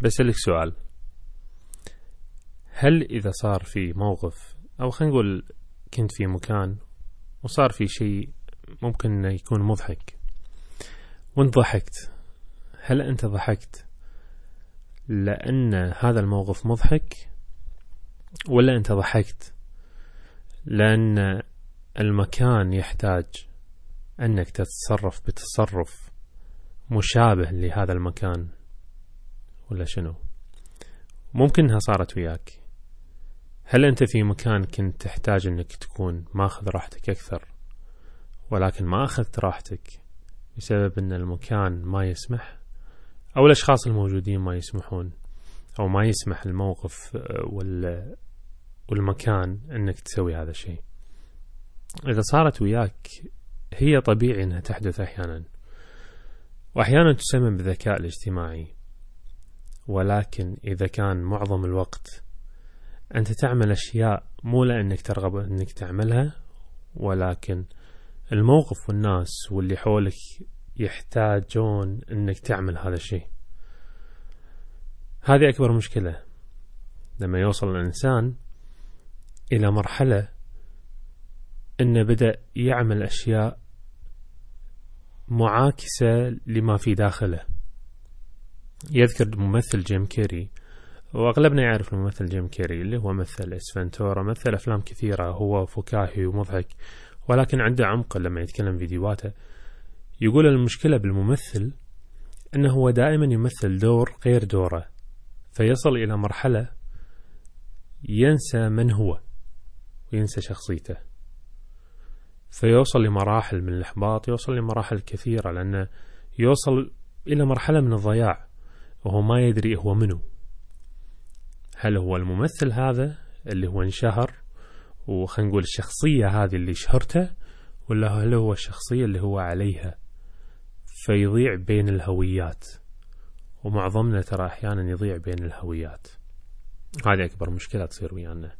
بسألك سؤال. هل إذا صار في موقف أو خلينا نقول كنت في مكان وصار في شيء ممكن يكون مضحك وأنت ضحكت هل أنت ضحكت لأن هذا الموقف مضحك ولا أنت ضحكت لأن المكان يحتاج أنك تتصرف بتصرف مشابه لهذا المكان؟ ولا شنو؟ ممكن إنها صارت وياك. هل أنت في مكان كنت تحتاج إنك تكون ماخذ راحتك أكثر ولكن ما أخذت راحتك بسبب إن المكان ما يسمح؟ أو الأشخاص الموجودين ما يسمحون أو ما يسمح الموقف وال والمكان إنك تسوي هذا الشيء. إذا صارت وياك هي طبيعي إنها تحدث أحيانا. واحيانا تسمى بالذكاء الاجتماعي. ولكن إذا كان معظم الوقت أنت تعمل أشياء مو لأنك ترغب أنك تعملها ولكن الموقف والناس واللي حولك يحتاجون أنك تعمل هذا الشيء. هذه أكبر مشكلة. لما يوصل الإنسان إلى مرحلة إنه بدأ يعمل أشياء معاكسة لما في داخله. يذكر ممثل جيم كيري. وأغلبنا يعرف الممثل جيم كيري اللي هو مثل Ace Ventura مثل أفلام كثيرة هو فكاهي ومضحك ولكن عنده عمق لما يتكلم فيديوهاته. يقول المشكلة بالممثل أنه هو دائما يمثل دور غير دوره فيصل إلى مرحلة ينسى من هو وينسى شخصيته. فيوصل لمراحل من الإحباط يوصل لمراحل كثيرة لأنه يوصل إلى مرحلة من الضياع. وهو ما يدري هو منه هل هو الممثل هذا اللي هو انشهر وخلينا نقول الشخصية هذه اللي شهرته ولا هل هو الشخصية اللي هو عليها؟ فيضيع بين الهويات. ومعظمنا ترى أحيانا يضيع بين الهويات. هذه أكبر مشكلة تصير ويانا.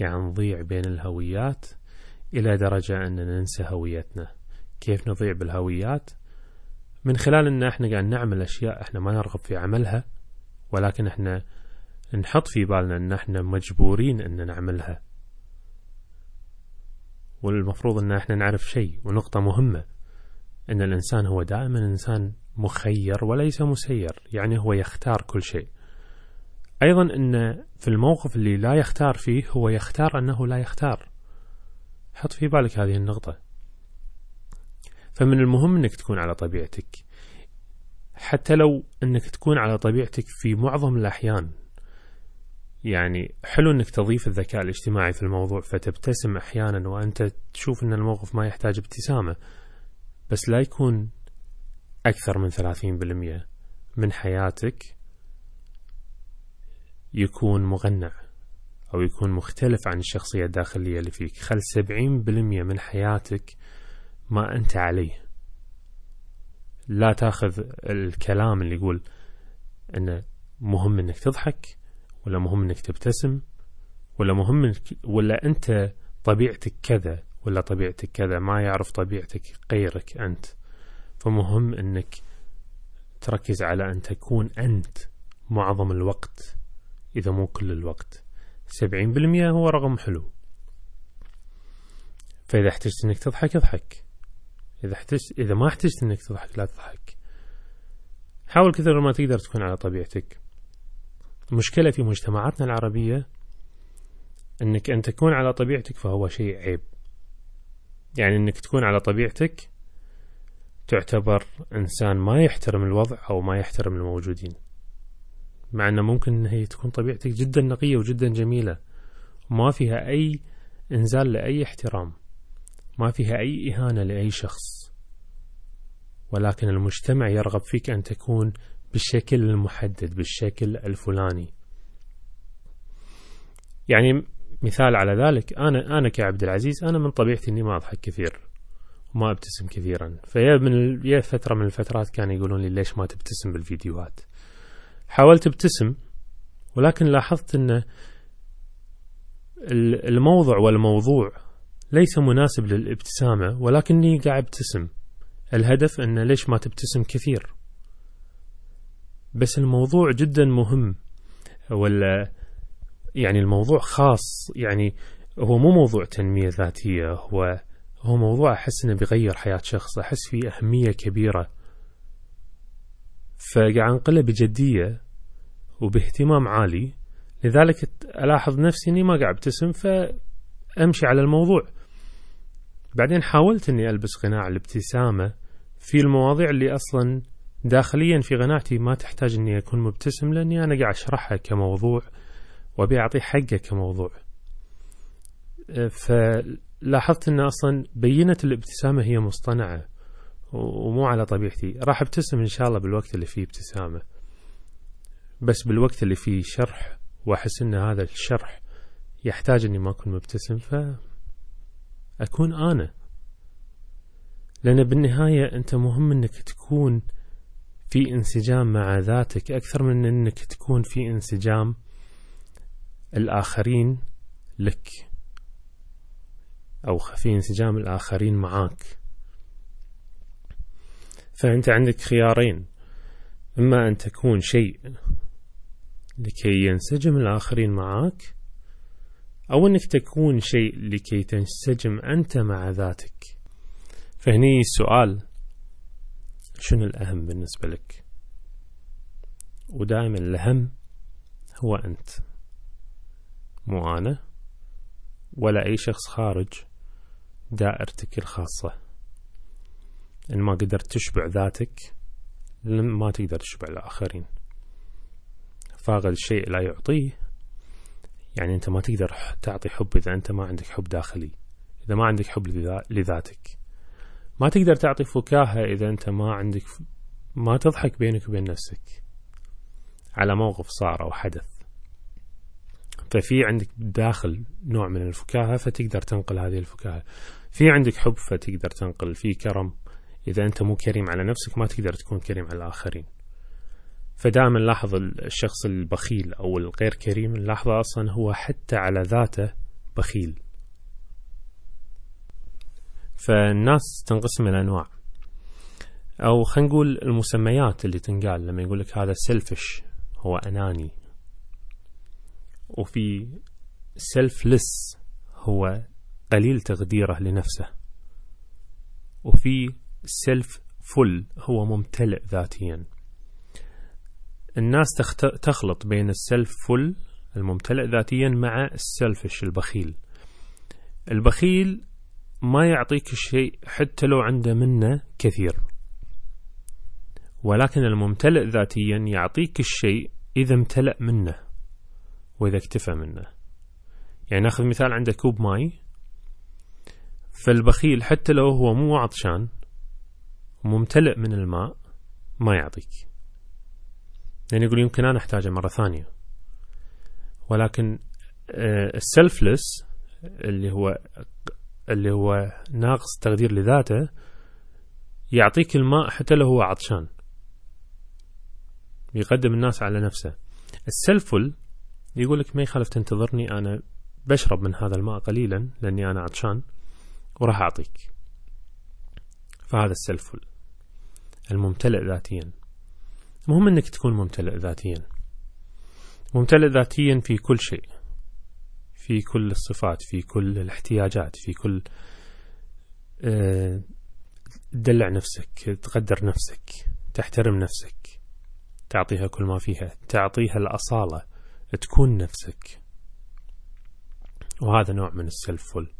قاعد نضيع بين الهويات إلى درجة أن ننسى هويتنا. كيف نضيع بالهويات؟ من خلال أن إحنا قاعد نعمل أشياء إحنا ما نرغب في عملها ولكن إحنا نحط في بالنا أن إحنا مجبورين أن نعملها. والمفروض أن إحنا نعرف شيء ونقطة مهمة أن الإنسان هو دائما إنسان مخير وليس مسير يعني هو يختار كل شيء. أيضا أن في الموقف اللي لا يختار فيه هو يختار أنه لا يختار. حط في بالك هذه النقطة. فمن المهم أنك تكون على طبيعتك. حتى لو أنك تكون على طبيعتك في معظم الأحيان يعني حلو أنك تضيف الذكاء الاجتماعي في الموضوع فتبتسم أحيانا وأنت تشوف أن الموقف ما يحتاج ابتسامة بس لا يكون أكثر من ثلاثين بالمية من حياتك يكون مغنع أو يكون مختلف عن الشخصية الداخلية اللي فيك. خل سبعين بالمية من حياتك ما أنت عليه. لا تأخذ الكلام اللي يقول أنه مهم أنك تضحك ولا مهم أنك تبتسم ولا مهم إنك ولا أنت طبيعتك كذا ولا طبيعتك كذا ما يعرف طبيعتك غيرك أنت. فمهم أنك تركز على أن تكون أنت معظم الوقت إذا مو كل الوقت. سبعين بالمئة هو رقم حلو. فإذا احتجت أنك تضحك اضحك. إذا احتجت إذا ما احتجت أنك تضحك لا تضحك. حاول كثر ما تقدر تكون على طبيعتك. المشكلة في مجتمعاتنا العربية أنك أن تكون على طبيعتك فهو شيء عيب. يعني أنك تكون على طبيعتك تعتبر إنسان ما يحترم الوضع أو ما يحترم الموجودين. مع أنه ممكن أن هي تكون طبيعتك جدا نقية وجدا جميلة. وما فيها أي إنزال لأي احترام. ما فيها أي إهانة لأي شخص. ولكن المجتمع يرغب فيك أن تكون بالشكل المحدد بالشكل الفلاني. يعني مثال على ذلك أنا أنا كعبد العزيز أنا من طبيعتي إني ما أضحك كثير وما أبتسم كثيرا. فيا من يا فترة من الفترات كانوا يقولون لي ليش ما تبتسم بالفيديوهات. حاولت أبتسم ولكن لاحظت أن الموضوع والموضوع ليس مناسب للابتسامة ولكني قاعد أبتسم. الهدف أن ليش ما تبتسم كثير. بس الموضوع جدا مهم ولا يعني الموضوع خاص يعني هو مو موضوع تنمية ذاتية هو هو موضوع أحس إنه بيغير حياة شخص أحس فيه أهمية كبيرة. فقاعد أنقله بجدية وباهتمام عالي. لذلك ألاحظ نفسي إني ما قاعد أبتسم فأمشي على الموضوع. بعدين حاولت إني ألبس قناع الابتسامة في المواضيع اللي أصلا داخليا في قناعتي ما تحتاج إني أكون مبتسم لأني أنا قاعد أشرحها كموضوع وأبي أعطيه حقه كموضوع. فلاحظت أن أصلا بينة الابتسامة هي مصطنعة ومو على طبيعتي. راح أبتسم إن شاء الله بالوقت اللي فيه ابتسامة. بس بالوقت اللي فيه شرح وأحس أن هذا الشرح يحتاج أني ما أكون مبتسم فأكون أنا. لأن بالنهاية أنت مهم أنك تكون في انسجام مع ذاتك أكثر من أنك تكون في انسجام الآخرين لك أو في انسجام الآخرين معاك. فأنت عندك خيارين. إما أن تكون شيء لكي ينسجم الآخرين معك أو أنك تكون شيء لكي تنسجم أنت مع ذاتك. فهني السؤال شنو الأهم بالنسبة لك؟ ودائما الأهم هو أنت. مو أنا ولا أي شخص خارج دائرتك الخاصة. إن ما قدرت تشبع ذاتك ما تقدر تشبع الآخرين. فاقد الشيء لا يعطيه يعني أنت ما تقدر تعطي حب إذا أنت ما عندك حب داخلي. إذا ما عندك حب لذاتك. ما تقدر تعطي فكاهة إذا أنت ما عندك ما تضحك بينك وبين نفسك. على موقف صار أو حدث. ففي عندك داخل نوع من الفكاهة فتقدر تنقل هذه الفكاهة. في عندك حب فتقدر تنقل. في كرم. إذا أنت مو كريم على نفسك ما تقدر تكون كريم على الآخرين. فدائما لاحظ الشخص البخيل أو الغير كريم نلاحظه أصلا هو حتى على ذاته بخيل. فالناس تنقسم إلى أنواع. أو خلينا نقول المسميات اللي تنقال لما يقول لك هذا selfish هو أناني. وفي selfless هو قليل تقديره لنفسه. وفي self-full هو ممتلئ ذاتيا. الناس تخلط بين ال self-full الممتلئ ذاتيا مع ال selfish البخيل. البخيل ما يعطيك الشيء حتى لو عنده منه كثير. ولكن الممتلئ ذاتيا يعطيك الشيء إذا امتلأ منه وإذا اكتفى منه. يعني ناخذ مثال عنده كوب ماي. فالبخيل حتى لو هو مو عطشان وممتلئ من الماء ما يعطيك. يعني يقول يمكن أنا أحتاجه مرة ثانية. ولكن آه، السلفلس اللي هو اللي هو ناقص تقدير لذاته يعطيك الماء حتى لو هو عطشان. يقدم الناس على نفسه. السلفل يقول لك ما يخالف تنتظرني أنا بشرب من هذا الماء قليلا لأني أنا عطشان وراح أعطيك. فهذا السلفل الممتلئ ذاتيا. مهم أنك تكون ممتلئ ذاتيا. ممتلئ ذاتيا في كل شيء. في كل الصفات في كل الاحتياجات في كل تدلع آه، نفسك تقدر نفسك تحترم نفسك تعطيها كل ما فيها تعطيها الأصالة تكون نفسك. وهذا نوع من السلف فل.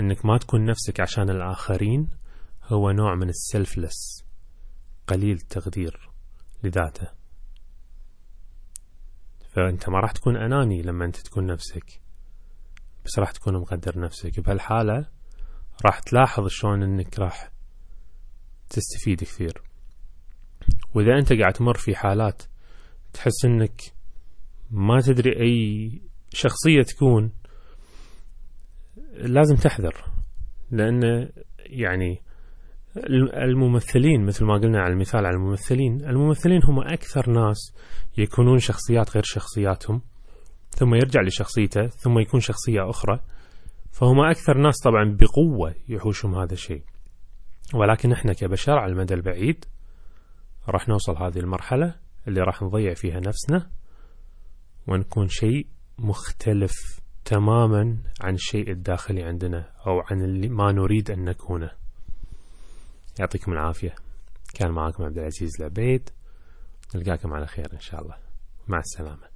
إنك ما تكون نفسك عشان الآخرين هو نوع من السلفلس. قليل التقدير. لذاته. فأنت ما راح تكون أناني لما أنت تكون نفسك. بس راح تكون مقدر نفسك. بهالحالة راح تلاحظ شلون إنك راح تستفيد كثير. وإذا أنت قاعد تمر في حالات تحس إنك ما تدري أي شخصية تكون لازم تحذر. لأن يعني الممثلين مثل ما قلنا على المثال على الممثلين الممثلين هم أكثر ناس يكونون شخصيات غير شخصياتهم ثم يرجع لشخصيته ثم يكون شخصية أخرى فهم أكثر ناس طبعا بقوة يحوشهم هذا الشيء. ولكن إحنا كبشر على المدى البعيد راح نوصل هذه المرحلة اللي راح نضيع فيها نفسنا ونكون شيء مختلف تماما عن الشيء الداخلي عندنا أو عن اللي ما نريد أن نكونه. يعطيكم العافية. كان معكم عبد العزيز العبيد نلقاكم على خير إن شاء الله. مع السلامة.